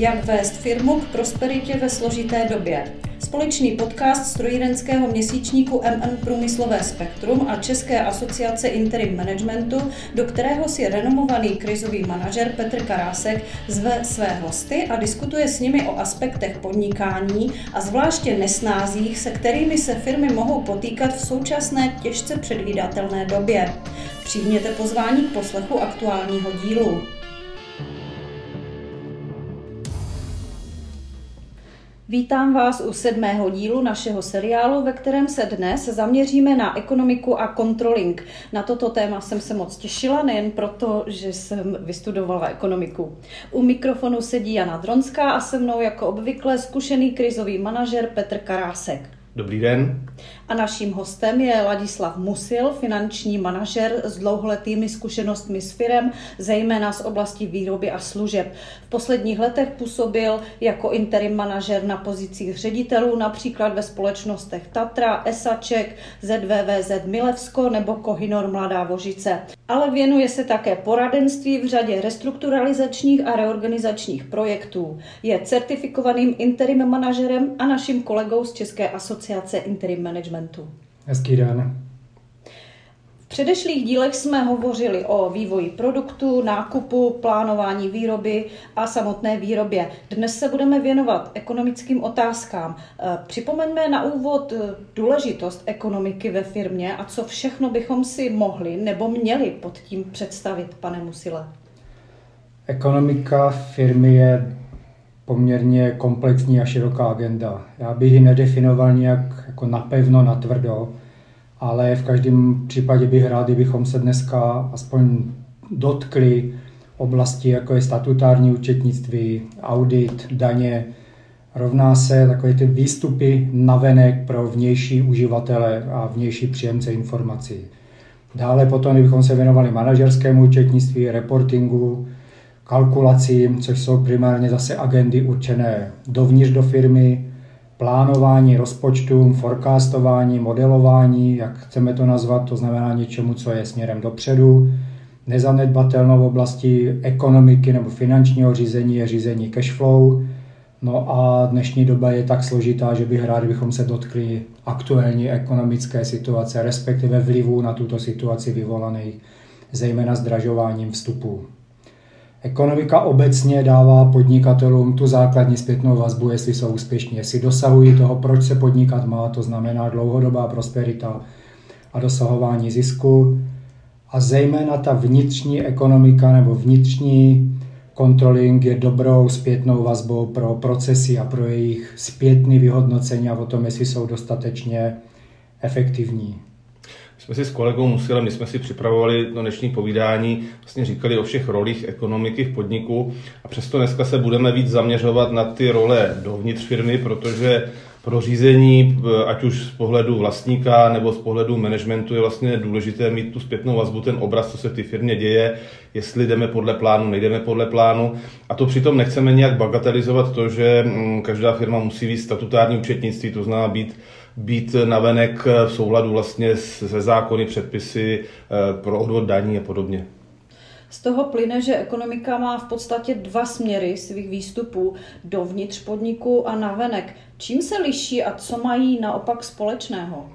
Jak vést firmu k prosperitě ve složité době. Společný podcast strojírenského měsíčníku MN Průmyslové spektrum a České asociace interim managementu, do kterého si renomovaný krizový manažer Petr Karásek zve své hosty a diskutuje s nimi o aspektech podnikání a zvláště nesnázích, se kterými se firmy mohou potýkat v současné těžce předvídatelné době. Přijměte pozvání k poslechu aktuálního dílu. Vítám vás u sedmého dílu našeho seriálu, ve kterém se dnes zaměříme na ekonomiku a controlling. Na toto téma jsem se moc těšila, nejen proto, že jsem vystudovala ekonomiku. U mikrofonu sedí Jana Dronská a se mnou jako obvykle zkušený krizový manažer Petr Karásek. Dobrý den. A naším hostem je Ladislav Musil, finanční manažer s dlouholetými zkušenostmi s firem, zejména z oblasti výroby a služeb. V posledních letech působil jako interim manažer na pozicích ředitelů, například ve společnostech Tatra, Esaček, ZVVZ Milevsko nebo Kohinor Mladá Vožice. Ale věnuje se také poradenství v řadě restrukturalizačních a reorganizačních projektů. Je certifikovaným interim manažerem a naším kolegou z České asociace interim management managementu. Hezký den. V předešlých dílech jsme hovořili o vývoji produktu, nákupu, plánování výroby a samotné výrobě. Dnes se budeme věnovat ekonomickým otázkám. Eh, připomeňme na úvod eh, důležitost ekonomiky ve firmě a co všechno bychom si mohli nebo měli pod tím představit, pane Musile. Ekonomika firmy je poměrně komplexní a široká agenda. Já bych ji nedefinoval nějak jako napevno, natvrdo, ale v každém případě bych rád, kdybychom se dneska aspoň dotkli oblasti, jako je statutární účetnictví, audit, daně, rovná se takové ty výstupy navenek pro vnější uživatele a vnější příjemce informací. Dále potom, kdybychom se věnovali manažerskému účetnictví, reportingu, kalkulacím, což jsou primárně zase agendy určené dovnitř do firmy, plánování rozpočtům, forecastování, modelování, jak chceme to nazvat, to znamená něčemu, co je směrem dopředu. Nezanedbatelnou v oblasti ekonomiky nebo finančního řízení je řízení cash flow. No a dnešní doba je tak složitá, že bych rád, bychom se dotkli aktuální ekonomické situace, respektive vlivu na tuto situaci vyvolaných, zejména zdražováním vstupů. Ekonomika obecně dává podnikatelům tu základní zpětnou vazbu, jestli jsou úspěšní, jestli dosahují toho, proč se podnikat má, to znamená dlouhodobá prosperita a dosahování zisku. A zejména ta vnitřní ekonomika nebo vnitřní controlling je dobrou zpětnou vazbou pro procesy a pro jejich zpětný vyhodnocení a o tom, jestli jsou dostatečně efektivní jsme si s kolegou Musilem, my jsme si připravovali to dnešní povídání, vlastně říkali o všech rolích ekonomiky v podniku a přesto dneska se budeme víc zaměřovat na ty role dovnitř firmy, protože pro řízení, ať už z pohledu vlastníka nebo z pohledu managementu, je vlastně důležité mít tu zpětnou vazbu, ten obraz, co se v té firmě děje, jestli jdeme podle plánu, nejdeme podle plánu. A to přitom nechceme nějak bagatelizovat to, že mm, každá firma musí být statutární účetnictví, to znamená být být navenek v souladu vlastně se zákony, předpisy eh, pro odvod daní a podobně. Z toho plyne, že ekonomika má v podstatě dva směry svých výstupů, dovnitř podniku a navenek. Čím se liší a co mají naopak společného?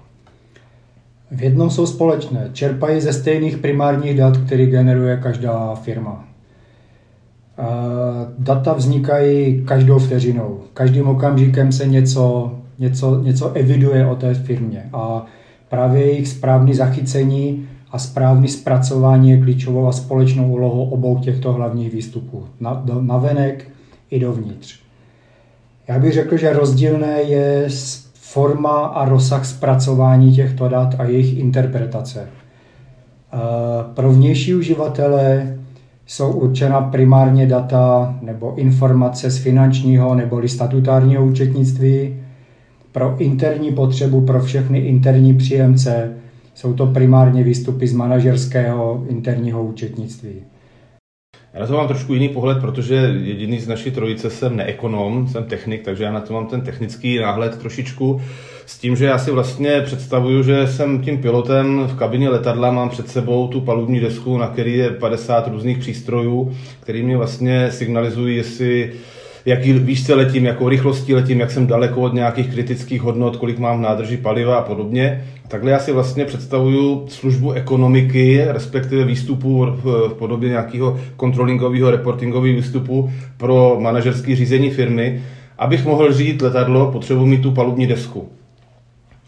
V jednom jsou společné. Čerpají ze stejných primárních dat, který generuje každá firma. Data vznikají každou vteřinou. Každým okamžikem se něco něco, něco eviduje o té firmě a právě jejich správný zachycení a správný zpracování je klíčovou a společnou úlohou obou těchto hlavních výstupů, na, do, na venek i dovnitř. Já bych řekl, že rozdílné je forma a rozsah zpracování těchto dat a jejich interpretace. Pro vnější uživatele jsou určena primárně data nebo informace z finančního nebo statutárního účetnictví, pro interní potřebu, pro všechny interní příjemce jsou to primárně výstupy z manažerského interního účetnictví. Já na to mám trošku jiný pohled, protože jediný z naší trojice jsem neekonom, jsem technik, takže já na to mám ten technický náhled trošičku. S tím, že já si vlastně představuju, že jsem tím pilotem v kabině letadla, mám před sebou tu palubní desku, na který je 50 různých přístrojů, který mě vlastně signalizují, jestli jaký výšce letím, jakou rychlostí letím, jak jsem daleko od nějakých kritických hodnot, kolik mám v nádrži paliva a podobně. Takhle já si vlastně představuju službu ekonomiky, respektive výstupu v podobě nějakého kontrolingového, reportingového výstupu pro manažerské řízení firmy. Abych mohl řídit letadlo, potřebuji mít tu palubní desku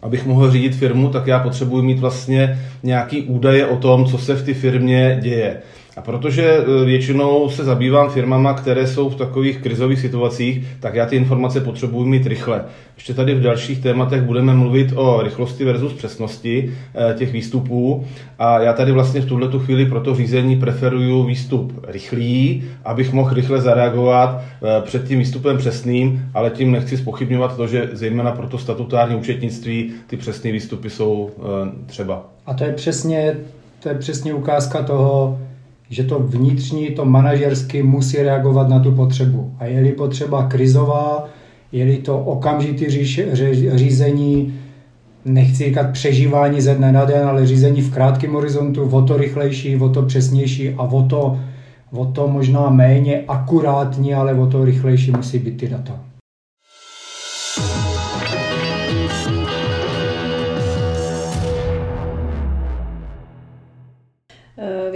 abych mohl řídit firmu, tak já potřebuji mít vlastně nějaký údaje o tom, co se v té firmě děje. A protože e, většinou se zabývám firmama, které jsou v takových krizových situacích, tak já ty informace potřebuji mít rychle. Ještě tady v dalších tématech budeme mluvit o rychlosti versus přesnosti e, těch výstupů. A já tady vlastně v tuhle chvíli pro to řízení preferuju výstup rychlý, abych mohl rychle zareagovat e, před tím výstupem přesným, ale tím nechci spochybňovat to, že zejména pro to statutární účetnictví ty přesné výstupy jsou třeba. A to je přesně, to je přesně ukázka toho, že to vnitřní, to manažersky musí reagovat na tu potřebu. A je-li potřeba krizová, je-li to okamžitý řízení, nechci říkat přežívání ze dne na den, ale řízení v krátkém horizontu, o to rychlejší, o to přesnější a o to, o to možná méně akurátní, ale o to rychlejší musí být ty data.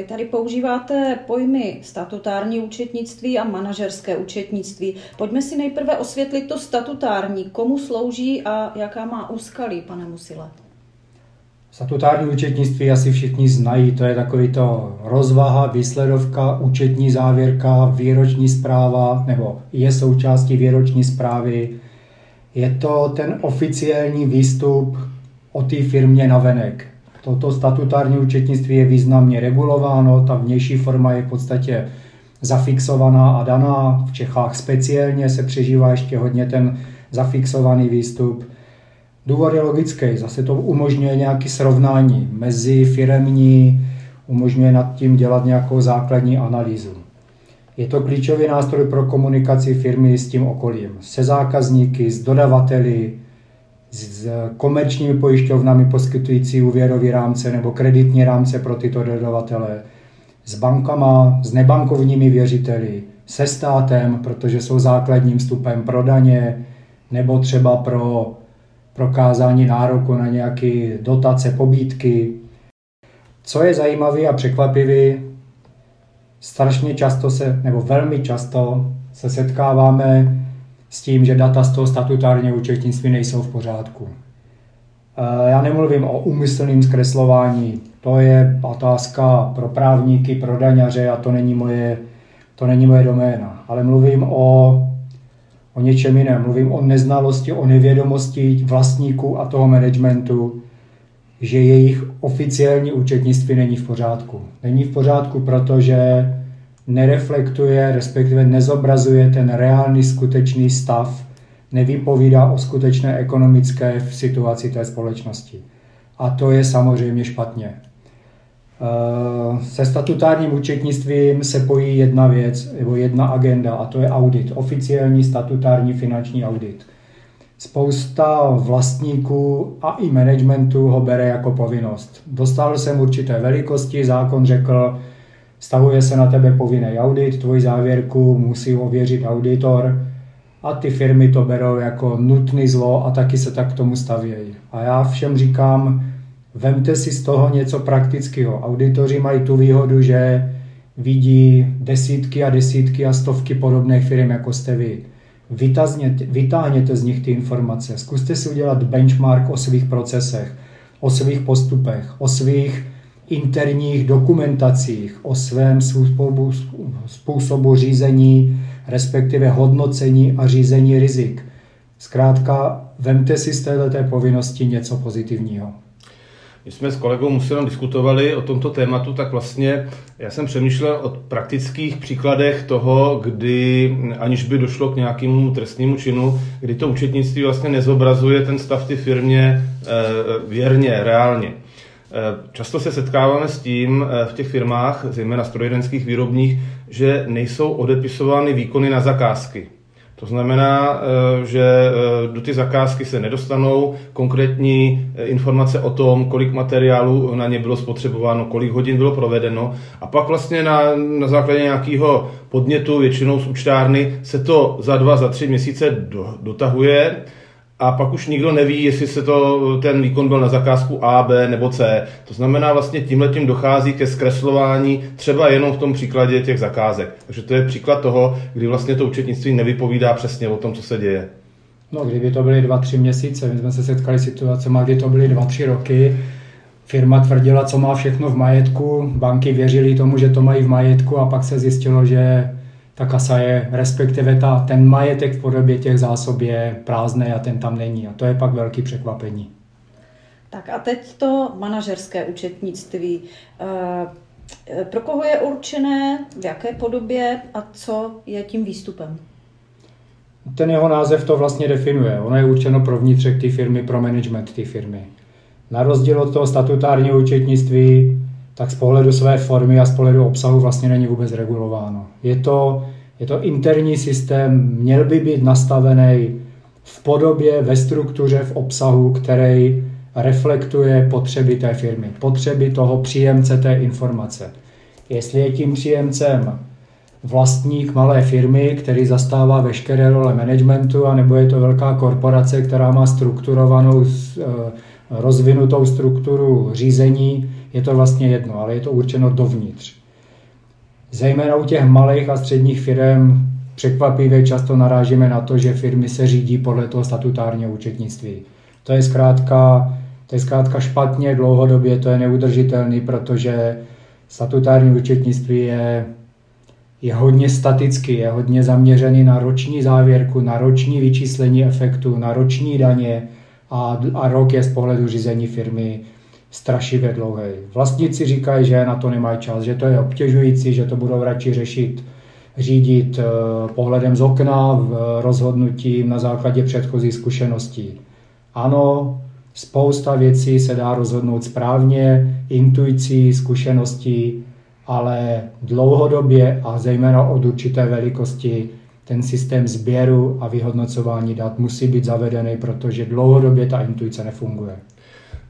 Vy tady používáte pojmy statutární účetnictví a manažerské účetnictví. Pojďme si nejprve osvětlit to statutární. Komu slouží a jaká má úskalí, pane Musile? Statutární účetnictví asi všichni znají, to je takový to rozvaha, výsledovka, účetní závěrka, výroční zpráva, nebo je součástí výroční zprávy. Je to ten oficiální výstup o té firmě na venek. Toto statutární účetnictví je významně regulováno, ta vnější forma je v podstatě zafixovaná a daná. V Čechách speciálně se přežívá ještě hodně ten zafixovaný výstup. Důvod je logický, zase to umožňuje nějaké srovnání mezi firemní, umožňuje nad tím dělat nějakou základní analýzu. Je to klíčový nástroj pro komunikaci firmy s tím okolím, se zákazníky, s dodavateli, s komerčními pojišťovnami poskytující úvěrový rámce nebo kreditní rámce pro tyto dodavatele, s bankama, s nebankovními věřiteli, se státem, protože jsou základním vstupem pro daně, nebo třeba pro prokázání nároku na nějaké dotace, pobídky. Co je zajímavé a překvapivé, strašně často se, nebo velmi často se setkáváme s tím, že data z toho statutárního účetnictví nejsou v pořádku. Eh, já nemluvím o úmyslném zkreslování, to je otázka pro právníky, pro daňaře a to není moje, to není moje doména. Ale mluvím o, o něčem jiném. Mluvím o neznalosti, o nevědomosti vlastníků a toho managementu, že jejich oficiální účetnictví není v pořádku. Není v pořádku, protože nereflektuje, respektive nezobrazuje ten reálný skutečný stav, nevypovídá o skutečné ekonomické situaci té společnosti. A to je samozřejmě špatně. Eh, se statutárním účetnictvím se pojí jedna věc, nebo jedna agenda, a to je audit, oficiální statutární finanční audit. Spousta vlastníků a i managementu ho bere jako povinnost. Dostal jsem určité velikosti, zákon řekl, Stavuje se na tebe povinný audit, tvoji závěrku musí ověřit auditor a ty firmy to berou jako nutný zlo a taky se tak k tomu stavějí. A já všem říkám, vemte si z toho něco praktického. Auditoři mají tu výhodu, že vidí desítky a desítky a stovky podobných firm, jako jste vy. Vytazněte, vytáhněte z nich ty informace. Zkuste si udělat benchmark o svých procesech, o svých postupech, o svých interních dokumentacích, o svém způsobu, řízení, respektive hodnocení a řízení rizik. Zkrátka, vemte si z této povinnosti něco pozitivního. Když jsme s kolegou Musilem diskutovali o tomto tématu, tak vlastně já jsem přemýšlel o praktických příkladech toho, kdy, aniž by došlo k nějakému trestnému činu, kdy to účetnictví vlastně nezobrazuje ten stav ty firmě eh, věrně, reálně. Eh, často se setkáváme s tím eh, v těch firmách, zejména strojírenských výrobních, že nejsou odepisovány výkony na zakázky. To znamená, eh, že do ty zakázky se nedostanou konkrétní informace o tom, kolik materiálu na ně bylo spotřebováno, kolik hodin bylo provedeno a pak vlastně na, na základě nějakého podnětu, většinou z účtárny, se to za dva, za tři měsíce do, dotahuje a pak už nikdo neví, jestli se to, ten výkon byl na zakázku A, B nebo C. To znamená, vlastně tímhle tím dochází ke zkreslování třeba jenom v tom příkladě těch zakázek. Takže to je příklad toho, kdy vlastně to účetnictví nevypovídá přesně o tom, co se děje. No, kdyby to byly dva, tři měsíce, my jsme se setkali s situacemi, kdy to byly dva, tři roky, firma tvrdila, co má všechno v majetku, banky věřili tomu, že to mají v majetku a pak se zjistilo, že ta kasa je, respektive ta, ten majetek v podobě těch zásob je prázdný a ten tam není. A to je pak velký překvapení. Tak a teď to manažerské účetnictví. E, pro koho je určené, v jaké podobě a co je tím výstupem? Ten jeho název to vlastně definuje. Ono je určeno pro vnitřek té firmy, pro management té firmy. Na rozdíl od toho statutárního účetnictví tak z pohledu své formy a z pohledu obsahu vlastně není vůbec regulováno. Je to, je to interní systém, měl by být nastavený v podobě, ve struktuře, v obsahu, který reflektuje potřeby té firmy, potřeby toho příjemce té informace. Jestli je tím příjemcem vlastník malé firmy, který zastává veškeré role managementu, anebo je to velká korporace, která má strukturovanou, eh, rozvinutou strukturu řízení, je to vlastně jedno, ale je to určeno dovnitř. Zejména u těch malých a středních firm překvapivě často narážíme na to, že firmy se řídí podle toho statutárního účetnictví. To je zkrátka, to je zkrátka špatně, dlouhodobě to je neudržitelný, protože statutární účetnictví je, je hodně statický, je hodně zaměřený na roční závěrku, na roční vyčíslení efektu, na roční daně a, a rok je z pohledu řízení firmy strašivě dlouhý. Vlastníci říkají, že na to nemají čas, že to je obtěžující, že to budou radši řešit, řídit eh, pohledem z okna, v rozhodnutí na základě předchozí zkušeností. Ano, spousta věcí se dá rozhodnout správně, intuicí, zkušeností, ale dlouhodobě a zejména od určité velikosti ten systém sběru a vyhodnocování dat musí být zavedený, protože dlouhodobě ta intuice nefunguje.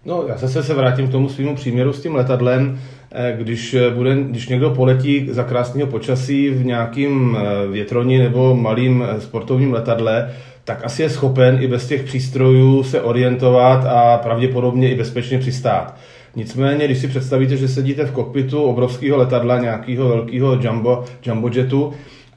No, já zase se vrátím k tomu svýmu příměru s tím letadlem. Eh, když, eh, bude, když někdo poletí za krásného počasí v nějakým eh, větroni nebo malým sportovním letadle, tak asi je schopen i bez těch přístrojů se orientovat a pravděpodobně i bezpečně přistát. Nicméně, když si představíte, že sedíte v kokpitu obrovského letadla, nějakého velkého jumbo, jumbo jetu,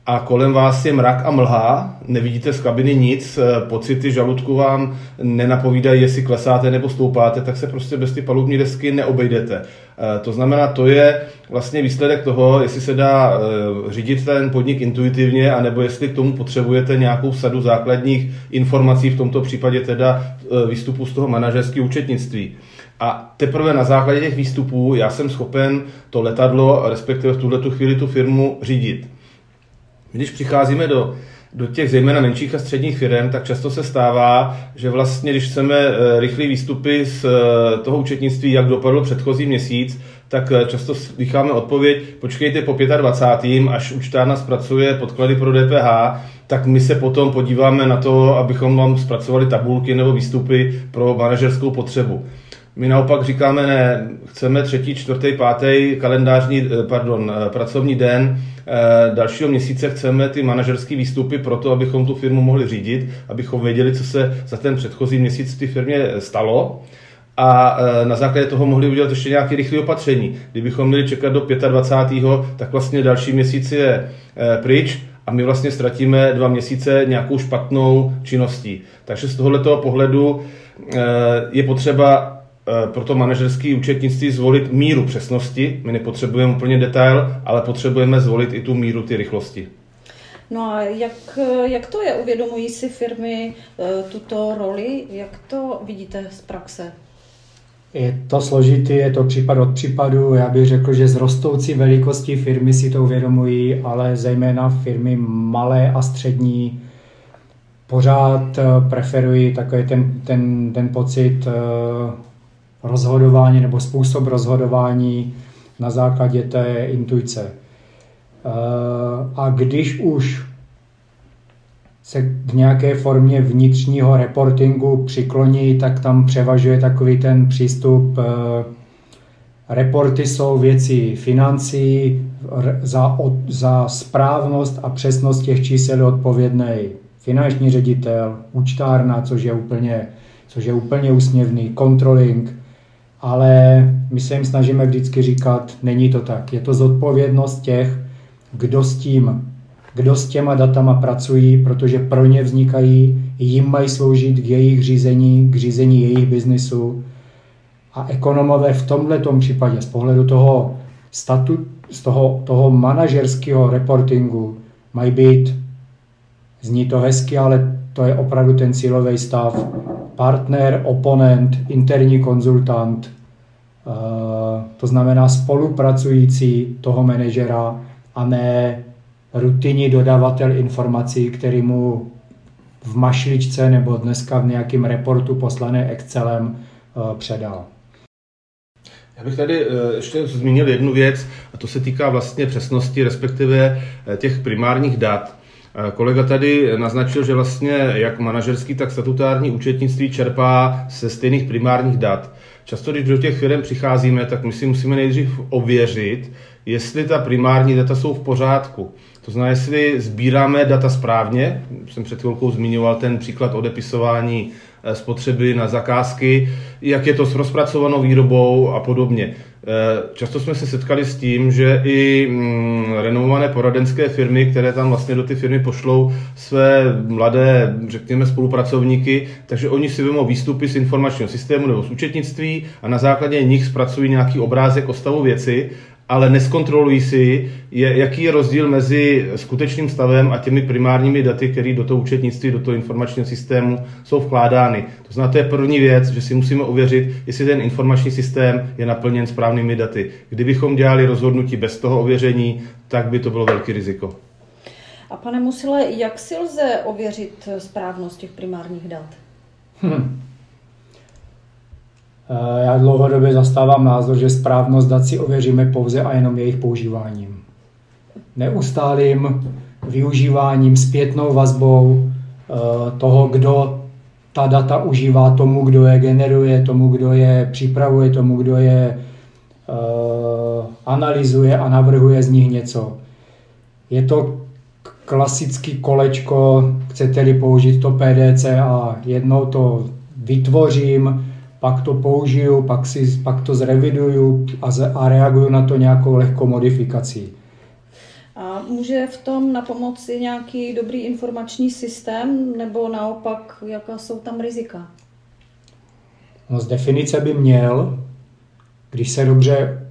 a kolem vás je mrak a mlha, nevidíte z kabiny nic, eh, pocity žaludku vám nenapovídají, jestli klesáte nebo stoupáte, tak se prostě bez ty palubní desky neobejdete. Eh, to znamená, to je vlastně výsledek toho, jestli se dá eh, řídit ten podnik intuitivně, anebo jestli k tomu potřebujete nějakou sadu základních informací, v tomto případě teda výstupu z toho manažerského účetnictví. A teprve na základě těch výstupů já jsem schopen to letadlo, respektive v tuhle chvíli tu firmu řídit. Když přicházíme do, do těch zejména menších a středních firm, tak často se stává, že vlastně, když chceme eh, rychlé výstupy z eh, toho účetnictví, jak dopadl předchozí měsíc, tak eh, často slycháme odpověď, počkejte po 25. až účtárna zpracuje podklady pro DPH, tak my se potom podíváme na to, abychom vám zpracovali tabulky nebo výstupy pro manažerskou potřebu. My naopak říkáme, ne, chceme třetí, čtvrtý, pátý kalendářní, pardon, pracovní den Eh, dalšího měsíce chceme ty manažerské výstupy pro to, abychom tu firmu mohli řídit, abychom věděli, co se za ten předchozí měsíc v té firmě stalo a eh, na základě toho mohli udělat ještě nějaké rychlé opatření. Kdybychom měli čekat do 25. tak vlastně další měsíc je eh, pryč a my vlastně ztratíme dva měsíce nějakou špatnou činností. Takže z tohoto pohledu je potřeba Eh, pro to manažerské účetnictví zvolit míru přesnosti. My nepotřebujeme úplně detail, ale potřebujeme zvolit i tu míru ty rychlosti. No a jak, jak to je? Uvědomují si firmy eh, tuto roli? Jak to vidíte z praxe? Je to složitý, je to případ od případu. Já bych řekl, že z rostoucí velikosti firmy si to uvědomují, ale zejména firmy malé a střední pořád eh, preferují takový ten, ten, ten pocit rozhodování nebo způsob rozhodování na základě té intuice. Eh, a když už se k nějaké formě vnitřního reportingu přikloní, tak tam převažuje takový ten přístup. Eh, reporty jsou věci financí, za, za správnost a přesnost těch čísel odpovědný finanční ředitel, účtárna, což je úplně, což je úplně úsměvný, controlling, ale my se jim snažíme vždycky říkat, není to tak. Je to zodpovědnost těch, kdo s tím kdo s těma datama pracují, protože pro ně vznikají, jim mají sloužit k jejich řízení, k řízení jejich biznisu. A ekonomové v tomto případě z pohledu toho statu, z toho, toho manažerského reportingu mají být, zní to hezky, ale to je opravdu ten cílový stav, partner, oponent, interní konzultant, eh, to znamená spolupracující toho manažera a ne rutinní dodavatel informací, který mu v mašličce nebo dneska v nějakém reportu poslané Excelem eh, předal. Já bych tady eh, ještě zmínil jednu věc, a to se týká vlastně přesnosti, respektive těch primárních dat. Kolega tady naznačil, že vlastně jak manažerský, tak statutární účetnictví čerpá se stejných primárních dat. Často, když do těch firm přicházíme, tak my si musíme nejdřív ověřit, jestli ta primární data jsou v pořádku. To znamená, jestli sbíráme data správně, jsem před chvilkou zmiňoval ten příklad odepisování eh, spotřeby na zakázky, jak je to s rozpracovanou výrobou a podobně. Eh, často jsme se setkali s tím, že i mm, renomované poradenské firmy, které tam vlastně do ty firmy pošlou své mladé, řekněme, spolupracovníky, takže oni si vezmou výstupy z informačního systému nebo z účetnictví a na základě nich zpracují nějaký obrázek o stavu věci ale neskontrolují si, je, jaký je rozdíl mezi skutečným stavem a těmi primárními daty, které do toho účetnictví, do toho informačního systému jsou vkládány. To znamená, to je první věc, že si musíme ověřit, jestli ten informační systém je naplněn správnými daty. Kdybychom dělali rozhodnutí bez toho ověření, tak by to bylo velký riziko. A pane Musile, jak si lze ověřit správnost těch primárních dat? Hmm. Eh, já dlouhodobě zastávám názor, že správnost dat si ověříme pouze a jenom jejich používáním. Neustálým využíváním, zpětnou vazbou eh, toho, kdo ta data užívá, tomu, kdo je generuje, tomu, kdo je připravuje, tomu, kdo je eh, analyzuje a navrhuje z nich něco. Je to klasický kolečko, chcete-li použít to PDC a jednou to vytvořím, pak to použiju, pak, si, pak to zreviduju a, a reaguju na to nějakou lehkou modifikací. A může v tom na pomoci nějaký dobrý informační systém, nebo naopak, jaká jsou tam rizika? No z definice by měl, když se dobře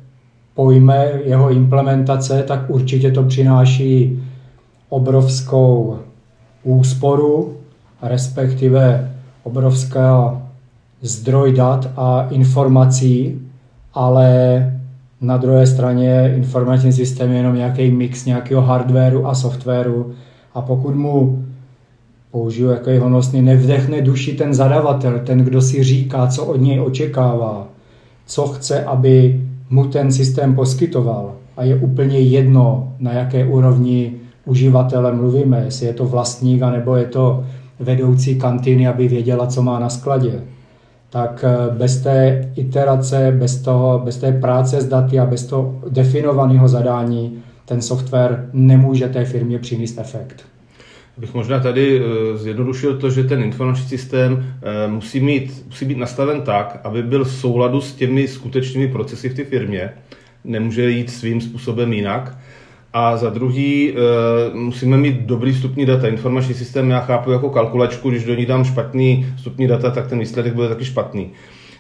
pojme jeho implementace, tak určitě to přináší obrovskou úsporu, respektive obrovská zdroj dat a informací, ale na druhé straně informační systém je jenom nějaký mix nějakého hardwareu a softwaru. A pokud mu použiju jaký honosný, nevdechne duši ten zadavatel, ten, kdo si říká, co od něj očekává, co chce, aby mu ten systém poskytoval. A je úplně jedno, na jaké úrovni uživatele mluvíme, jestli je to vlastník, anebo je to vedoucí kantýny, aby věděla, co má na skladě tak eh, bez té iterace, bez, toho, bez té práce s daty a bez toho definovaného zadání ten software nemůže té firmě přinést efekt. Bych možná tady eh, zjednodušil to, že ten informační systém eh, musí, mít, musí být nastaven tak, aby byl v souladu s těmi skutečnými procesy v té firmě. Nemůže jít svým způsobem jinak. A za druhý, e, musíme mít dobrý vstupní data. Informační systém já chápu jako kalkulačku, když do ní dám špatný vstupní data, tak ten výsledek bude taky špatný.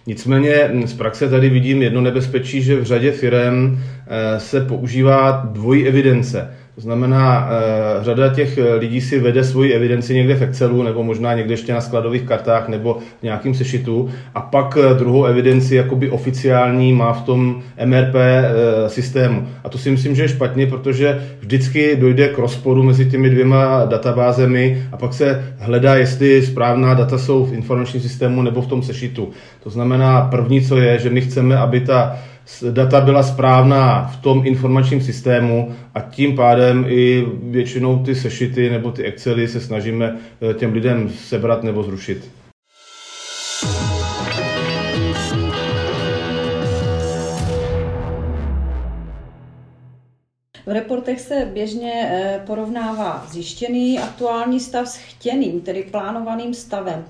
Nicméně z praxe tady vidím jedno nebezpečí, že v řadě firm e, se používá dvojí evidence. To znamená, eh, řada těch eh, lidí si vede svoji evidenci někde v Excelu nebo možná někde ještě na skladových kartách nebo v nějakým sešitu a pak eh, druhou evidenci jakoby oficiální má v tom MRP systému. A to si myslím, že je špatně, protože vždycky dojde k rozporu mezi těmi dvěma databázemi a pak se hledá, jestli správná data jsou v informačním systému nebo v tom sešitu. To znamená, první, co je, že my chceme, aby ta data byla správná v tom informačním systému a tím pádem i většinou ty sešity nebo ty Excely se snažíme eh, těm lidem sebrat nebo zrušit. V reportech se běžně eh, porovnává zjištěný aktuální stav s chtěným, tedy plánovaným stavem.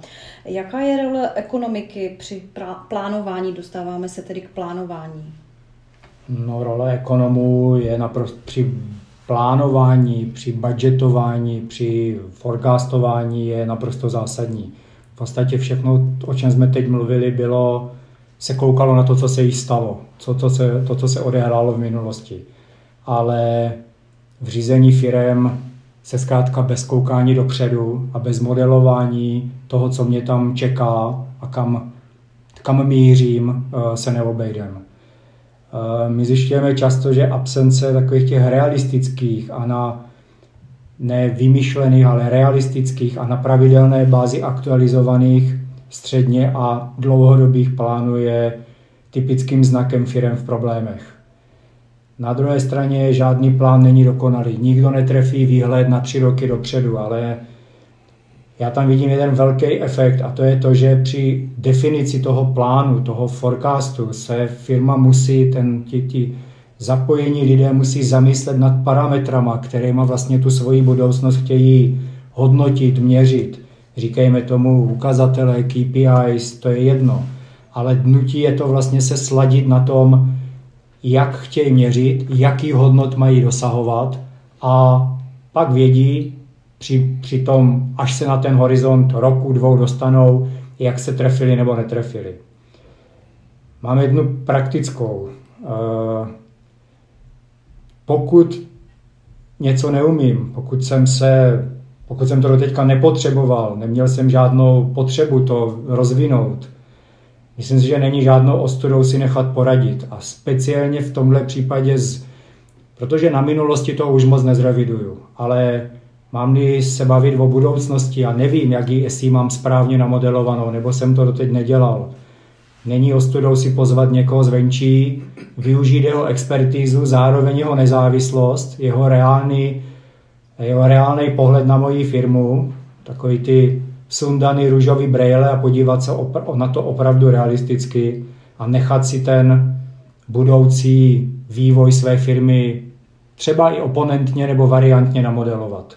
Jaká je role ekonomiky při plánování? Dostáváme se tedy k plánování. No, role ekonomů je naprosto při plánování, při budgetování, při forecastování je naprosto zásadní. V podstatě všechno, o čem jsme teď mluvili, bylo, se koukalo na to, co se jí stalo, co, to, se, to, co se odehrálo v minulosti ale v řízení firem se zkrátka bez koukání dopředu a bez modelování toho, co mě tam čeká a kam, kam mířím, eh, se neobejdem. Eh, my zjišťujeme často, že absence takových těch realistických a na ne vymyšlených, ale realistických a na pravidelné bázi aktualizovaných středně a dlouhodobých plánů je typickým znakem firm v problémech. Na druhé straně žádný plán není dokonalý. Nikdo netrefí výhled na tři roky dopředu, ale já tam vidím jeden velký efekt a to je to, že při definici toho plánu, toho forecastu se firma musí, ten, ti, ti zapojení lidé musí zamyslet nad parametrama, kterými vlastně tu svoji budoucnost chtějí hodnotit, měřit. Říkejme tomu ukazatele, KPIs, to je jedno. Ale dnutí je to vlastně se sladit na tom, jak chtějí měřit, jaký hodnot mají dosahovat a pak vědí při, při tom, až se na ten horizont roku, dvou dostanou, jak se trefili nebo netrefili. Máme jednu praktickou. Eh, pokud něco neumím, pokud jsem se pokud jsem to do teďka nepotřeboval, neměl jsem žádnou potřebu to rozvinout, Myslím si, že není žádnou ostudou si nechat poradit. A speciálně v tomhle případě, z, protože na minulosti to už moc nezreviduju, ale mám se bavit o budoucnosti a nevím, jak ji, jestli mám správně namodelovanou, nebo jsem to doteď nedělal. Není ostudou si pozvat někoho zvenčí, využít jeho expertízu, zároveň jeho nezávislost, jeho reálný, jeho reálný pohled na moji firmu, takový ty sundany růžový brejle a podívat se na to opravdu realisticky a nechat si ten budoucí vývoj své firmy třeba i oponentně nebo variantně namodelovat.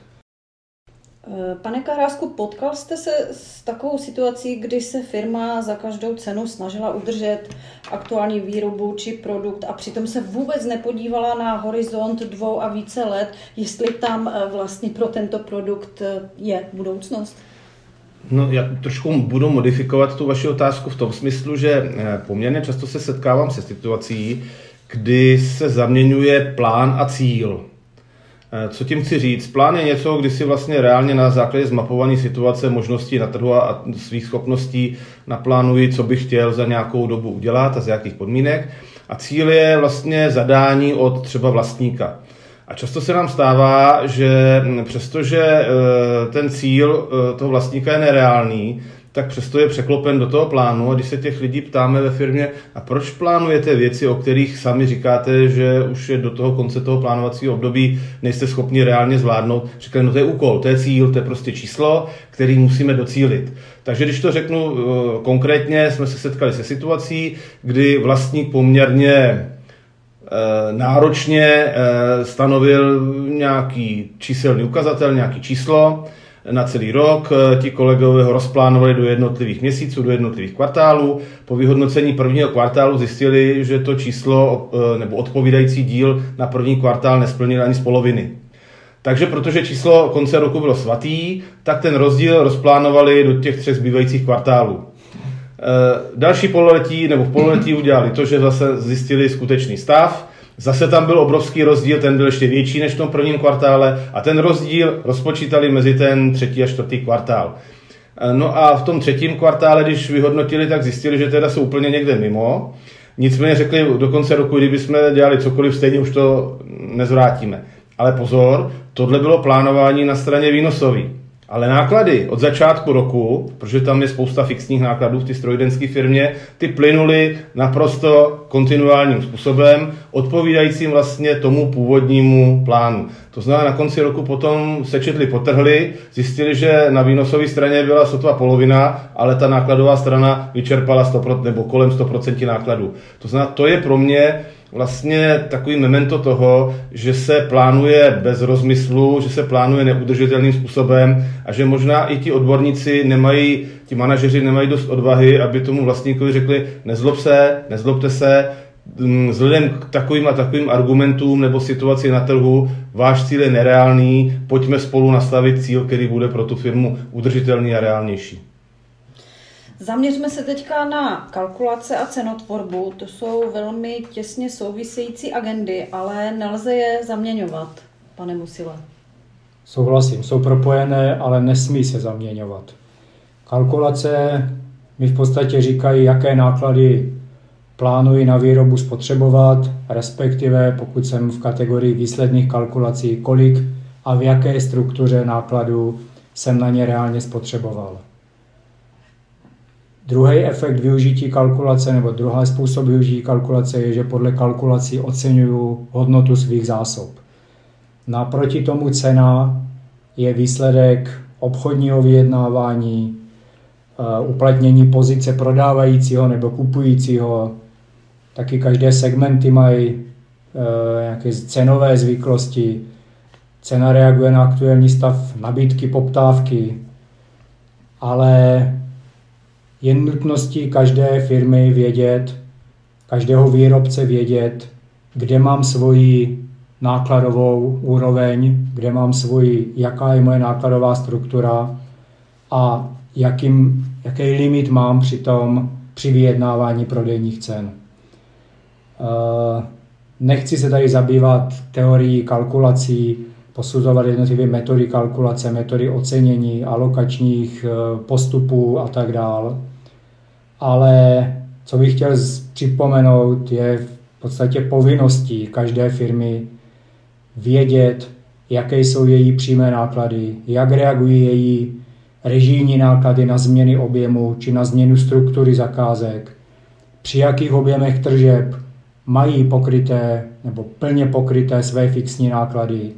Eh, pane Karásku, potkal jste se s takovou situací, kdy se firma za každou cenu snažila udržet aktuální výrobu či produkt a přitom se vůbec nepodívala na horizont dvou a více let, jestli tam eh, vlastně pro tento produkt eh, je budoucnost? No, já trošku budu modifikovat tu vaši otázku v tom smyslu, že eh, poměrně často se setkávám se situací, kdy se zaměňuje plán a cíl. Eh, co tím chci říct? Plán je něco, kdy si vlastně reálně na základě zmapované situace, možností na trhu a svých schopností naplánuji, co bych chtěl za nějakou dobu udělat a z jakých podmínek. A cíl je vlastně zadání od třeba vlastníka. A často se nám stává, že přestože eh, ten cíl eh, toho vlastníka je nereálný, tak přesto je překlopen do toho plánu a když se těch lidí ptáme ve firmě, a proč plánujete věci, o kterých sami říkáte, že už je do toho konce toho plánovacího období nejste schopni reálně zvládnout, říkají, no to je úkol, to je cíl, to je prostě číslo, který musíme docílit. Takže když to řeknu eh, konkrétně, jsme se setkali se situací, kdy vlastník poměrně náročně eh, stanovil nějaký číselný ukazatel, nějaký číslo na celý rok. Eh, ti kolegové ho rozplánovali do jednotlivých měsíců, do jednotlivých kvartálů. Po vyhodnocení prvního kvartálu zjistili, že to číslo nebo odpovídající díl na první kvartál nesplnil ani z poloviny. Takže protože číslo konce roku bylo svatý, tak ten rozdíl rozplánovali do těch třech zbývajících kvartálů. Eh, další pololetí nebo v pololetí udělali to, že zase zjistili skutečný stav. Zase tam byl obrovský rozdíl, ten byl ještě větší než v tom prvním kvartále a ten rozdíl rozpočítali mezi ten třetí a čtvrtý kvartál. Eh, no a v tom třetím kvartále, když vyhodnotili, tak zjistili, že teda jsou úplně někde mimo. Nicméně řekli do konce roku, kdyby jsme dělali cokoliv, stejně už to nezvrátíme. Ale pozor, tohle bylo plánování na straně výnosový. Ale náklady od začátku roku, protože tam je spousta fixních nákladů v té strojírenské firmě, ty plynuly naprosto kontinuálním způsobem, odpovídajícím vlastně tomu původnímu plánu. To znamená, na konci roku potom sečetli, potrhli, zjistili, že na výnosové straně byla sotva polovina, ale ta nákladová strana vyčerpala 100%, nebo kolem 100% nákladů. To znamená, to je pro mě vlastně takový memento toho, že se plánuje bez rozmyslu, že se plánuje neudržitelným způsobem a že možná i ti odborníci nemají, ti manažeři nemají dost odvahy, aby tomu vlastníkovi řekli, nezlob se, nezlobte se, mm, vzhledem k takovým a takovým argumentům nebo situaci na trhu, váš cíl je nereálný, pojďme spolu nastavit cíl, který bude pro tu firmu udržitelný a reálnější. Zaměřme se teďka na kalkulace a cenotvorbu. To jsou velmi těsně související agendy, ale nelze je zaměňovat, pane Musile. Souhlasím, jsou propojené, ale nesmí se zaměňovat. Kalkulace mi v podstatě říkají, jaké náklady plánuji na výrobu spotřebovat, respektive pokud jsem v kategorii výsledných kalkulací, kolik a v jaké struktuře nákladů jsem na ně reálně spotřeboval. Druhý efekt využití kalkulace nebo druhý způsob využití kalkulace je, že podle kalkulací oceňuju hodnotu svých zásob. Naproti tomu cena je výsledek obchodního vyjednávání, eh, uplatnění pozice prodávajícího nebo kupujícího. Taky každé segmenty mají eh, nějaké cenové zvyklosti. Cena reaguje na aktuální stav nabídky, poptávky, ale je nutností každé firmy vědět, každého výrobce vědět, kde mám svoji nákladovou úroveň, kde mám svoji, jaká je moje nákladová struktura a jakým, jaký limit mám při tom, při vyjednávání prodejních cen. Eh, nechci se tady zabývat teorií kalkulací, posuzovat jednotlivé metody kalkulace, metody ocenění, alokačních eh, postupů a tak dále. Ale co bych chtěl připomenout, je v podstatě povinností každé firmy vědět, jaké jsou její přímé náklady, jak reagují její režijní náklady na změny objemu či na změnu struktury zakázek, při jakých objemech tržeb mají pokryté nebo plně pokryté své fixní náklady,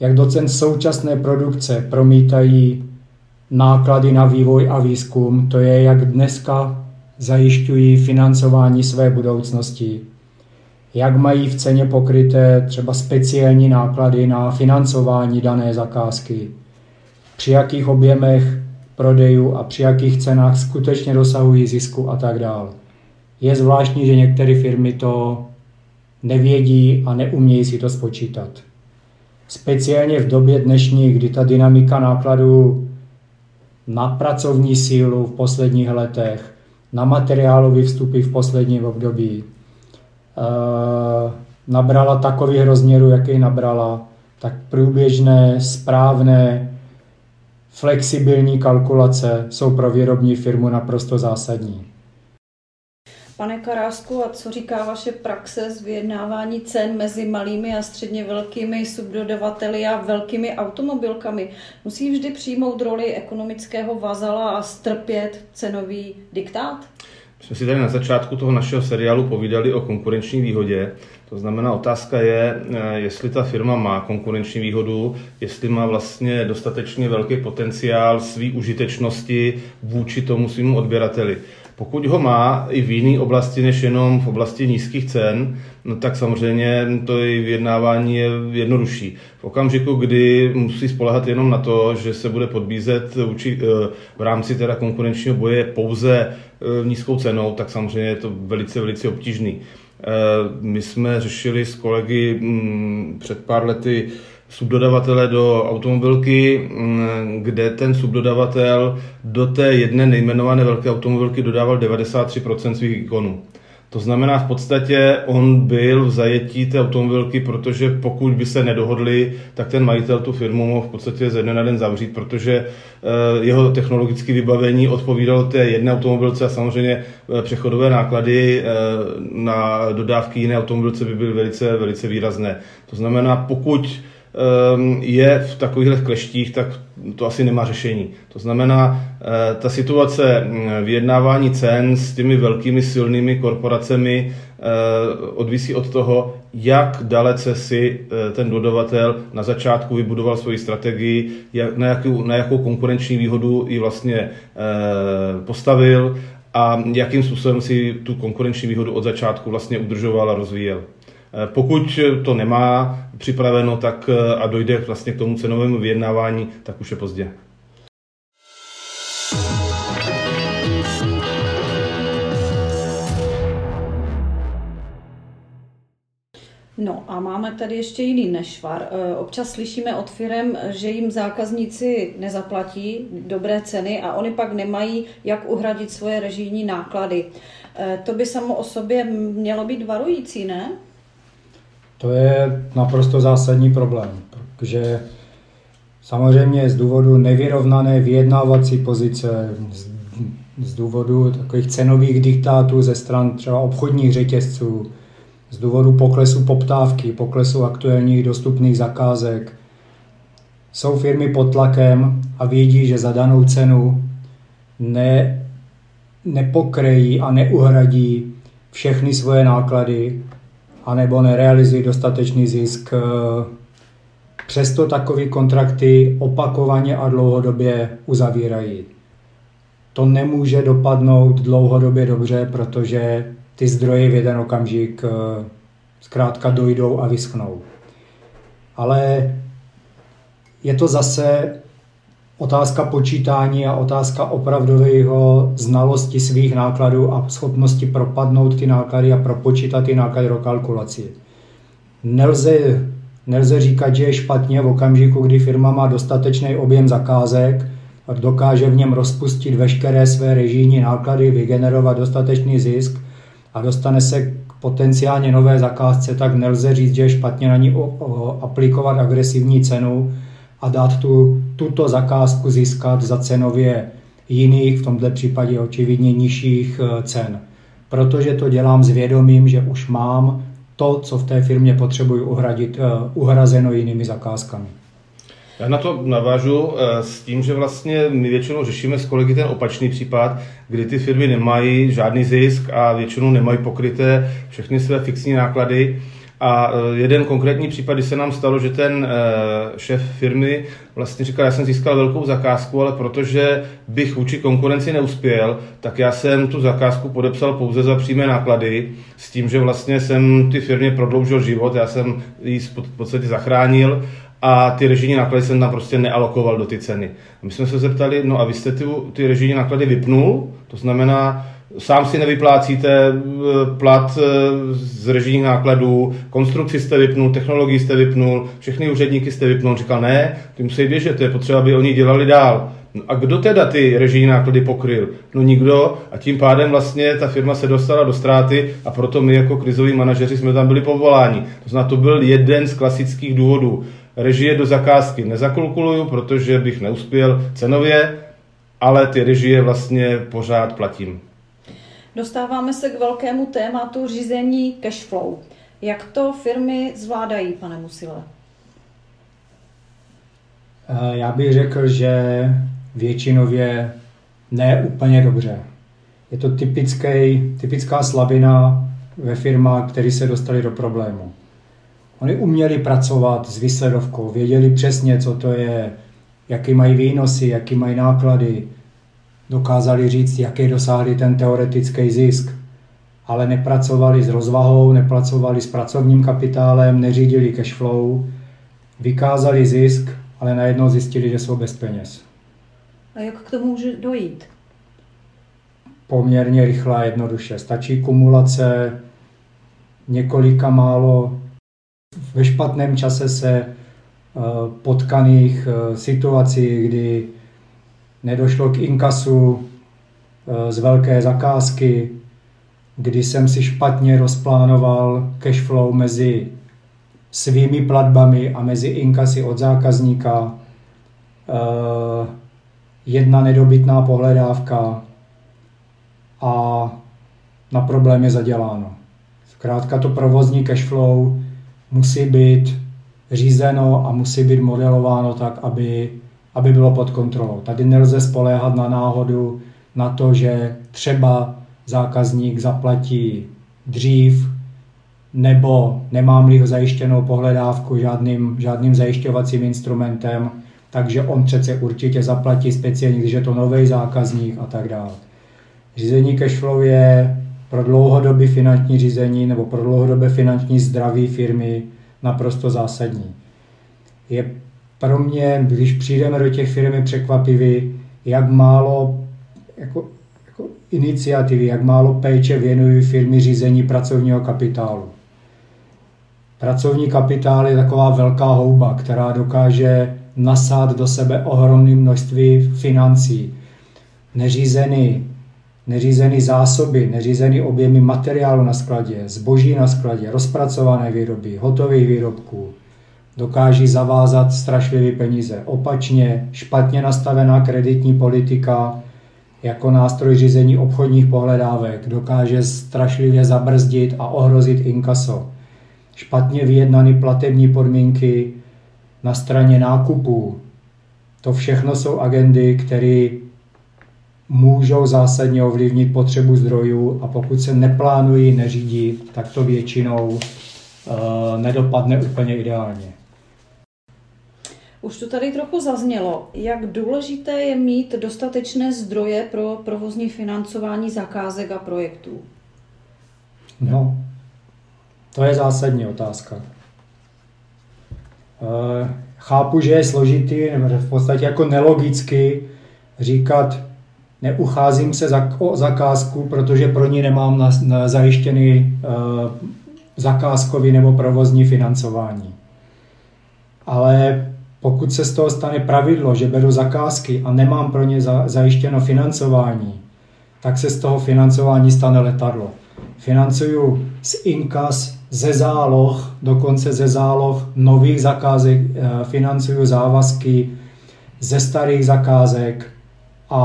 jak do cen současné produkce promítají náklady na vývoj a výzkum, to je, jak dneska zajišťují financování své budoucnosti, jak mají v ceně pokryté třeba speciální náklady na financování dané zakázky, při jakých objemech prodejů a při jakých cenách skutečně dosahují zisku a tak dále. Je zvláštní, že některé firmy to nevědí a neumějí si to spočítat. Speciálně v době dnešní, kdy ta dynamika nákladů na pracovní sílu v posledních letech, na materiálové vstupy v posledním období, e, nabrala takový rozměru, jaký nabrala, tak průběžné, správné, flexibilní kalkulace jsou pro výrobní firmu naprosto zásadní. Pane Karásku, a co říká vaše praxe z vyjednávání cen mezi malými a středně velkými subdodavateli a velkými automobilkami? Musí vždy přijmout roli ekonomického vazala a strpět cenový diktát? My jsme si tady na začátku toho našeho seriálu povídali o konkurenční výhodě. To znamená, otázka je, eh, jestli ta firma má konkurenční výhodu, jestli má vlastně dostatečně velký potenciál své užitečnosti vůči tomu svým odběrateli. Pokud ho má i v jiné oblasti než jenom v oblasti nízkých cen, no tak samozřejmě to i vyjednávání je jednodušší. V okamžiku, kdy musí spolehat jenom na to, že se bude podbízet eh, v rámci teda konkurenčního boje pouze eh, nízkou cenou, tak samozřejmě je to velice, velice obtížný. Eh, my jsme řešili s kolegy mm, před pár lety subdodavatele do automobilky, mm, kde ten subdodavatel do té jedné nejmenované velké automobilky dodával 93% svých výkonů. To znamená, v podstatě on byl v zajetí té automobilky, protože pokud by se nedohodli, tak ten majitel tu firmu mohl v podstatě ze dne na den zavřít, protože eh, jeho technologické vybavení odpovídalo té jedné automobilce a samozřejmě eh, přechodové náklady eh, na dodávky jiné automobilce by byly velice, velice výrazné. To znamená, pokud je v takovýchhle kleštích, tak to asi nemá řešení. To znamená, eh, ta situace mm, vyjednávání cen s těmi velkými silnými korporacemi eh, odvisí od toho, jak dalece si eh, ten dodavatel na začátku vybudoval svoji strategii, na jakou, na jakou konkurenční výhodu ji vlastně postavil a jakým způsobem si tu konkurenční výhodu od začátku vlastně udržoval a rozvíjel. Pokud to nemá připraveno tak a dojde vlastně k tomu cenovému vyjednávání, tak už je pozdě. No a máme tady ještě jiný nešvar. Občas slyšíme od firm, že jim zákazníci nezaplatí dobré ceny a oni pak nemají, jak uhradit svoje režijní náklady. To by samo o sobě mělo být varující, ne? To je naprosto zásadní problém, protože samozřejmě z důvodu nevyrovnané vyjednávací pozice, z, důvodu takových cenových diktátů ze stran třeba obchodních řetězců, z důvodu poklesu poptávky, poklesu aktuálních dostupných zakázek, jsou firmy pod tlakem a vědí, že za danou cenu ne, nepokrejí a neuhradí všechny svoje náklady anebo nerealizují dostatečný zisk. Přesto takové kontrakty opakovaně a dlouhodobě uzavírají. To nemůže dopadnout dlouhodobě dobře, protože ty zdroje v jeden okamžik eh, zkrátka dojdou a vyschnou. Ale je to zase otázka počítání a otázka opravdového znalosti svých nákladů a schopnosti propadnout ty náklady a propočítat ty náklady do kalkulaci. Nelze, nelze říkat, že je špatně v okamžiku, kdy firma má dostatečný objem zakázek a dokáže v něm rozpustit veškeré své režijní náklady, vygenerovat dostatečný zisk a dostane se k potenciálně nové zakázce, tak nelze říct, že je špatně na ní aplikovat agresivní cenu, a dát tu, tuto zakázku získat za cenově jiných, v tomto případě očividně nižších eh, cen. Protože to dělám s vědomím, že už mám to, co v té firmě potřebuji uhradit, eh, uhrazeno jinými zakázkami. Já na to navážu eh, s tím, že vlastně my většinou řešíme s kolegy ten opačný případ, kdy ty firmy nemají žádný zisk a většinou nemají pokryté všechny své fixní náklady a e, jeden konkrétní případ, kdy se nám stalo, že ten e, šéf firmy vlastně říkal, já jsem získal velkou zakázku, ale protože bych vůči konkurenci neuspěl, tak já jsem tu zakázku podepsal pouze za přímé náklady, s tím, že vlastně jsem ty firmě prodloužil život, já jsem ji v podstatě zachránil a ty režijní náklady jsem tam prostě nealokoval do ty ceny. A my jsme se zeptali, no a vy jste ty, ty režijní náklady vypnul, to znamená, sám si nevyplácíte eh, plat eh, z režijních nákladů, konstrukci jste vypnul, technologii jste vypnul, všechny úředníky jste vypnul. Říkal, ne, ty musí běžet, to je potřeba, aby oni dělali dál. No a kdo teda ty režijní náklady pokryl? No nikdo a tím pádem vlastně ta firma se dostala do ztráty a proto my jako krizoví manažeři jsme tam byli povoláni. To znamená, to byl jeden z klasických důvodů. Režie do zakázky nezakalkuluju, protože bych neuspěl cenově, ale ty režie vlastně pořád platím. Dostáváme se k velkému tématu řízení cash flow. Jak to firmy zvládají, pane Musile? Eh, já bych řekl, že většinově ne úplně dobře. Je to typický, typická slabina ve firmách, které se dostali do problému. Oni uměli pracovat s výsledovkou, věděli přesně, co to je, jaký mají výnosy, jaký mají náklady, dokázali říct, jaký dosáhli ten teoretický zisk, ale nepracovali s rozvahou, nepracovali s pracovním kapitálem, neřídili cash flow, vykázali zisk, ale najednou zjistili, že jsou bez peněz. A jak k tomu může dojít? Poměrně rychle a jednoduše. Stačí kumulace několika málo ve špatném čase se eh, potkaných eh, situací, kdy nedošlo k inkasu eh, z velké zakázky, kdy jsem si špatně rozplánoval cash flow mezi svými platbami a mezi inkasy od zákazníka, eh, jedna nedobytná pohledávka a na problém je zaděláno. Zkrátka to provozní cash flow musí být řízeno a musí být modelováno tak, aby, aby bylo pod kontrolou. Tady nelze spoléhat na náhodu, na to, že třeba zákazník zaplatí dřív, nebo nemám-li zajištěnou pohledávku žádným, žádným zajišťovacím instrumentem, takže on přece určitě zaplatí speciálně, když je to nový zákazník a tak dále. Řízení cashflow je pro dlouhodobé finanční řízení nebo pro dlouhodobé finanční zdraví firmy naprosto zásadní. Je pro mě, když přijdeme do těch firmy překvapivý, jak málo jako, jako iniciativy, jak málo péče věnují firmy řízení pracovního kapitálu. Pracovní kapitál je taková velká houba, která dokáže nasát do sebe ohromné množství financí. Neřízený, neřízený zásoby, neřízený objemy materiálu na skladě, zboží na skladě, rozpracované výroby, hotových výrobků, dokáží zavázat strašlivé peníze. Opačně, špatně nastavená kreditní politika jako nástroj řízení obchodních pohledávek dokáže strašlivě zabrzdit a ohrozit inkaso. Špatně vyjednané platební podmínky na straně nákupů. To všechno jsou agendy, které můžou zásadně ovlivnit potřebu zdrojů a pokud se neplánují, neřídí, tak to většinou uh, nedopadne úplně ideálně. Už to tady trochu zaznělo. Jak důležité je mít dostatečné zdroje pro provozní financování zakázek a projektů? No, to je zásadní otázka. Eh, chápu, že je složitý, nebo v podstatě jako nelogicky říkat, neucházím se za, o zakázku, protože pro ní nemám na, na zajištěný uh, zakázkový nebo provozní financování. Ale pokud se z toho stane pravidlo, že beru zakázky a nemám pro ně za, zajištěno financování, tak se z toho financování stane letadlo. Financuju z inkas, ze záloh, dokonce ze záloh nových zakázek, eh, financuju závazky ze starých zakázek a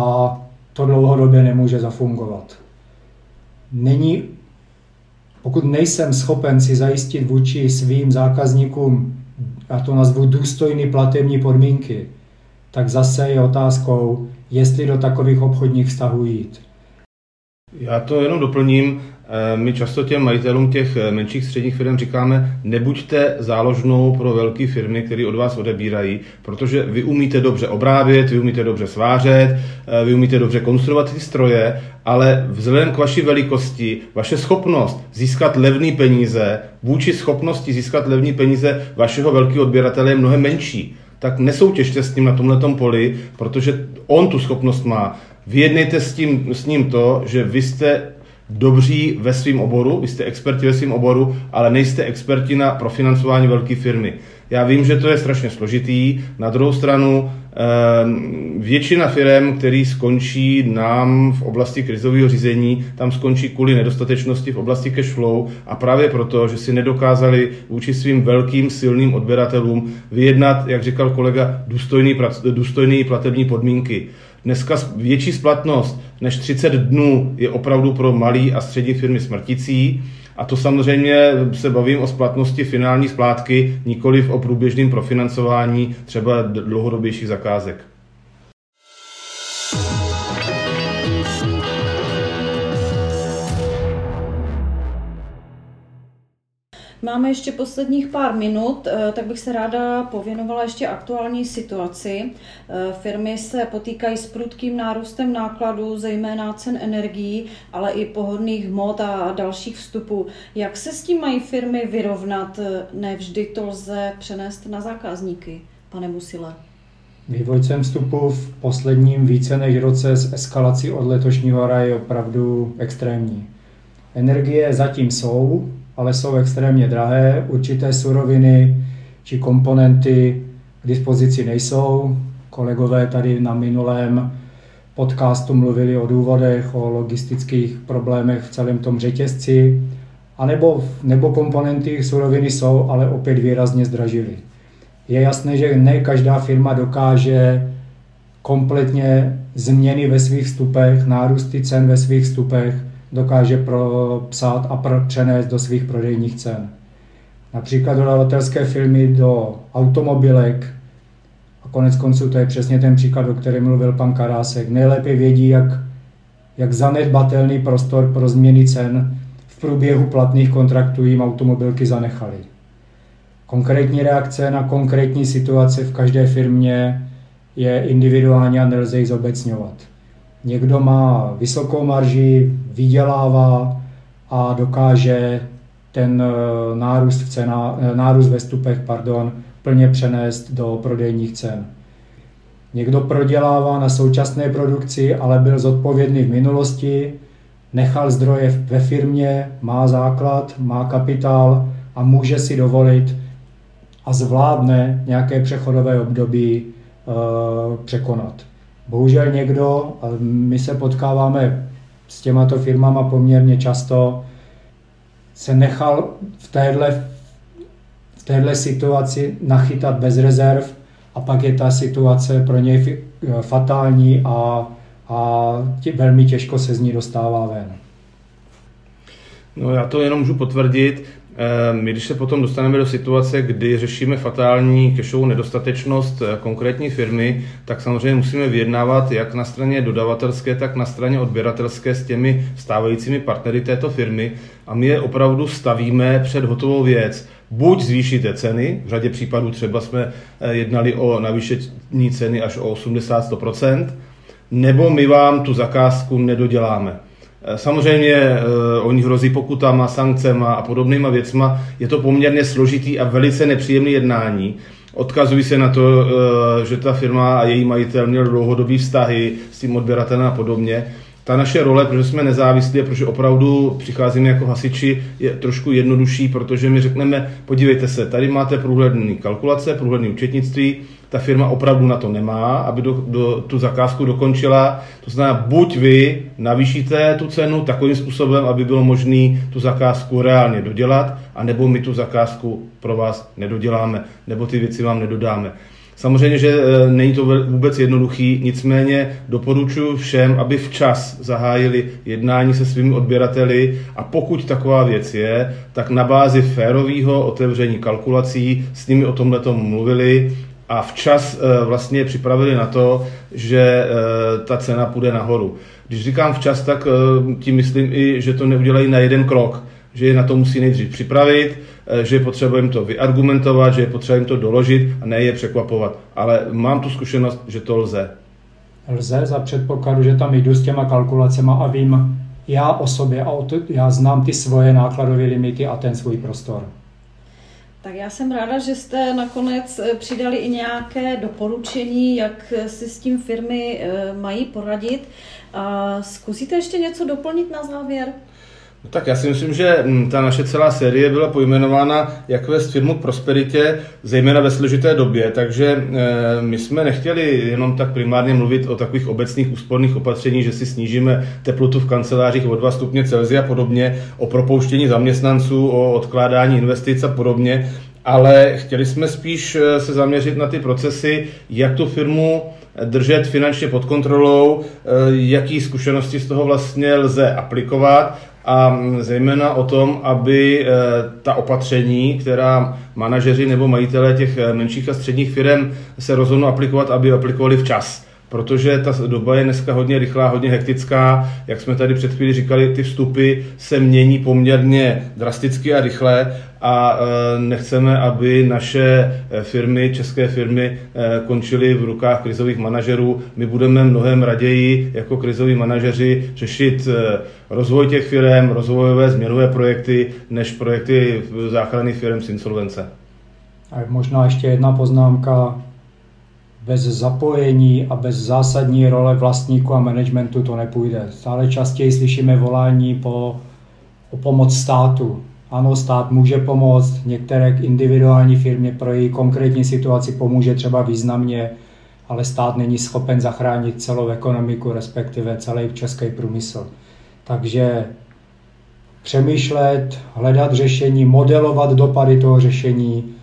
to dlouhodobě nemůže zafungovat. Není, pokud nejsem schopen si zajistit vůči svým zákazníkům, já to nazvu důstojný platební podmínky, tak zase je otázkou, jestli do takových obchodních vztahů jít. Já to jenom doplním. Eh, my často těm majitelům těch eh, menších středních firm říkáme, nebuďte záložnou pro velké firmy, které od vás odebírají, protože vy umíte dobře obrábět, vy umíte dobře svářet, eh, vy umíte dobře konstruovat ty stroje, ale vzhledem k vaší velikosti, vaše schopnost získat levné peníze vůči schopnosti získat levné peníze vašeho velkého odběratele je mnohem menší tak nesoutěžte s ním na tomhle poli, protože on tu schopnost má. Vyjednejte s, tím, s ním to, že vy jste dobří ve svém oboru, vy jste experti ve svém oboru, ale nejste experti na profinancování velké firmy. Já vím, že to je strašně složitý. Na druhou stranu ehm, většina firm, který skončí nám v oblasti krizového řízení, tam skončí kvůli nedostatečnosti v oblasti cash flow a právě proto, že si nedokázali vůči svým velkým silným odběratelům vyjednat, jak říkal kolega, důstojný, důstojný platební podmínky. Dneska větší splatnost než 30 dnů je opravdu pro malé a střední firmy smrticí. A to samozřejmě se bavím o splatnosti finální splátky, nikoli o průběžném profinancování třeba dlouhodobějších zakázek. Máme ještě posledních pár minut, eh, tak bych se ráda pověnovala ještě aktuální situaci. Eh, firmy se potýkají s prudkým nárůstem nákladů, zejména cen energií, ale i pohodných hmot a dalších vstupů. Jak se s tím mají firmy vyrovnat? Nevždy to lze přenést na zákazníky, pane Musile. Vývoj cen vstupu v posledním více než roce s eskalací od letošního hora je opravdu extrémní. Energie zatím jsou, ale jsou extrémně drahé. Určité suroviny či komponenty k dispozici nejsou. Kolegové tady na minulém podcastu mluvili o důvodech, o logistických problémech v celém tom řetězci, a nebo, nebo komponenty suroviny jsou, ale opět výrazně zdražily. Je jasné, že ne každá firma dokáže kompletně změny ve svých vstupech, nárůsty cen ve svých vstupech dokáže propsat a přenést do svých prodejních cen. například dodavatelské firmy do automobilek, a konec konců to je přesně ten příklad, o kterém mluvil pan Karásek, nejlépe vědí, jak, jak zanedbatelný prostor pro změny cen v průběhu platných kontraktů jim automobilky zanechaly. Konkrétní reakce na konkrétní situace v každé firmě je individuální a nelze ji zobecňovat. Někdo má vysokou marži, vydělává a dokáže ten eh, nárůst, v cena, eh, nárůst ve stupech pardon, plně přenést do prodejních cen. Někdo prodělává na současné produkci, ale byl zodpovědný v minulosti, nechal zdroje ve firmě, má základ, má kapitál a může si dovolit a zvládne nějaké přechodové období uh, překonat. Bohužel někdo, my se potkáváme s těmato firmama poměrně často, se nechal v téhle, v téhle situaci nachytat bez rezerv a pak je ta situace pro něj fatální a, a tě, velmi těžko se z ní dostává ven. No já to jenom můžu potvrdit. Eh, my, když se potom dostaneme do situace, kdy řešíme fatální kešovou nedostatečnost eh, konkrétní firmy, tak samozřejmě musíme vyjednávat jak na straně dodavatelské, tak na straně odběratelské s těmi stávajícími partnery této firmy a my je opravdu stavíme před hotovou věc. Buď zvýšíte ceny, v řadě případů třeba jsme eh, jednali o navýšení ceny až o 80-100%, nebo my vám tu zakázku nedoděláme. Eh, samozřejmě eh, oni hrozí pokutama, sankcema a podobnýma věcma. Je to poměrně složitý a velice nepříjemný jednání. Odkazují se na to, eh, že ta firma a její majitel měl dlouhodobý vztahy s tím odběratelem a podobně ta naše role, protože jsme nezávislí a protože opravdu přicházíme jako hasiči, je trošku jednodušší, protože my řekneme, podívejte se, tady máte průhledný kalkulace, průhledný účetnictví, ta firma opravdu na to nemá, aby do, do, tu zakázku dokončila. To znamená, buď vy navýšíte tu cenu takovým způsobem, aby bylo možné tu zakázku reálně dodělat, anebo my tu zakázku pro vás nedoděláme, nebo ty věci vám nedodáme. Samozřejmě, že e, není to vůbec jednoduchý, nicméně doporučuji všem, aby včas zahájili jednání se svými odběrateli a pokud taková věc je, tak na bázi férového otevření kalkulací s nimi o tomhle mluvili a včas e, vlastně připravili na to, že e, ta cena půjde nahoru. Když říkám včas, tak tím myslím i, že to neudělají na jeden krok, že je na to musí nejdřív připravit, Eh, že je potřeba jim to vyargumentovat, že je potřeba jim to doložit a ne je překvapovat. Ale mám tu zkušenost, že to lze. Lze za předpokladu, že tam jdu s těma kalkulacemi a vím, já o sobě, já znám ty svoje nákladové limity a ten svůj prostor. Tak já jsem ráda, že jste nakonec eh, přidali i nějaké doporučení, jak si s tím firmy eh, mají poradit. A zkusíte ještě něco doplnit na závěr? No tak já si myslím, že mm, ta naše celá série byla pojmenována jak vést firmu k prosperitě, zejména ve složité době, takže e, my jsme nechtěli jenom tak primárně mluvit o takových obecných úsporných opatření, že si snížíme teplotu v kancelářích o 2 stupně Celsia a podobně, o propouštění zaměstnanců, o odkládání investic a podobně, ale chtěli jsme spíš e, se zaměřit na ty procesy, jak tu firmu držet finančně pod kontrolou, e, jaký zkušenosti z toho vlastně lze aplikovat a zejména o tom, aby eh, ta opatření, která manažeři nebo majitelé těch eh, menších a středních firm se rozhodnou aplikovat, aby aplikovali včas protože ta doba je dneska hodně rychlá, hodně hektická. Jak jsme tady před chvíli říkali, ty vstupy se mění poměrně drasticky a rychle a e, nechceme, aby naše e, firmy, české firmy, e, končily v rukách krizových manažerů. My budeme mnohem raději jako krizoví manažeři řešit rozvoj těch firm, rozvojové změnové projekty, než projekty záchrany firm z insolvence. A možná ještě jedna poznámka bez zapojení a bez zásadní role vlastníku a managementu to nepůjde. Stále častěji slyšíme volání po, o pomoc státu. Ano, stát může pomoct, některé individuální firmě pro její konkrétní situaci pomůže třeba významně, ale stát není schopen zachránit celou ekonomiku, respektive celý český průmysl. Takže přemýšlet, hledat řešení, modelovat dopady toho řešení,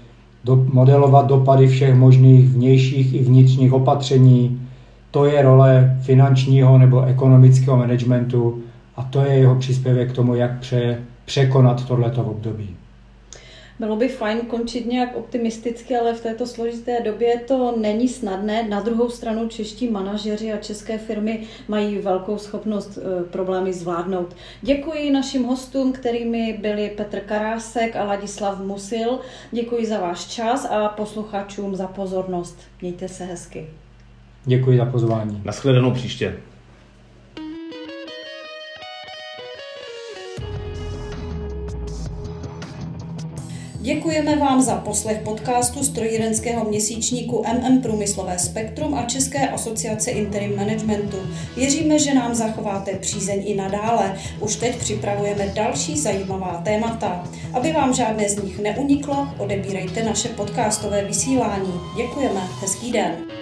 do, modelovat dopady všech možných vnějších i vnitřních opatření. To je role finančního nebo ekonomického managementu a to je jeho příspěvek k tomu, jak pře, překonat tohleto období. Bylo by fajn končit nějak optimisticky, ale v této složité době to není snadné. Na druhou stranu čeští manažeři a české firmy mají velkou schopnost eh, problémy zvládnout. Děkuji našim hostům, kterými byli Petr Karásek a Ladislav Musil. Děkuji za váš čas a posluchačům za pozornost. Mějte se hezky. Děkuji za pozvání. Naschledanou příště. Děkujeme vám za poslech podcastu strojírenského měsíčníku MM Průmyslové spektrum a České asociace interim managementu. Věříme, že nám zachováte přízeň i nadále. Už teď připravujeme další zajímavá témata. Aby vám žádné z nich neuniklo, odebírejte naše podcastové vysílání. Děkujeme, hezký den.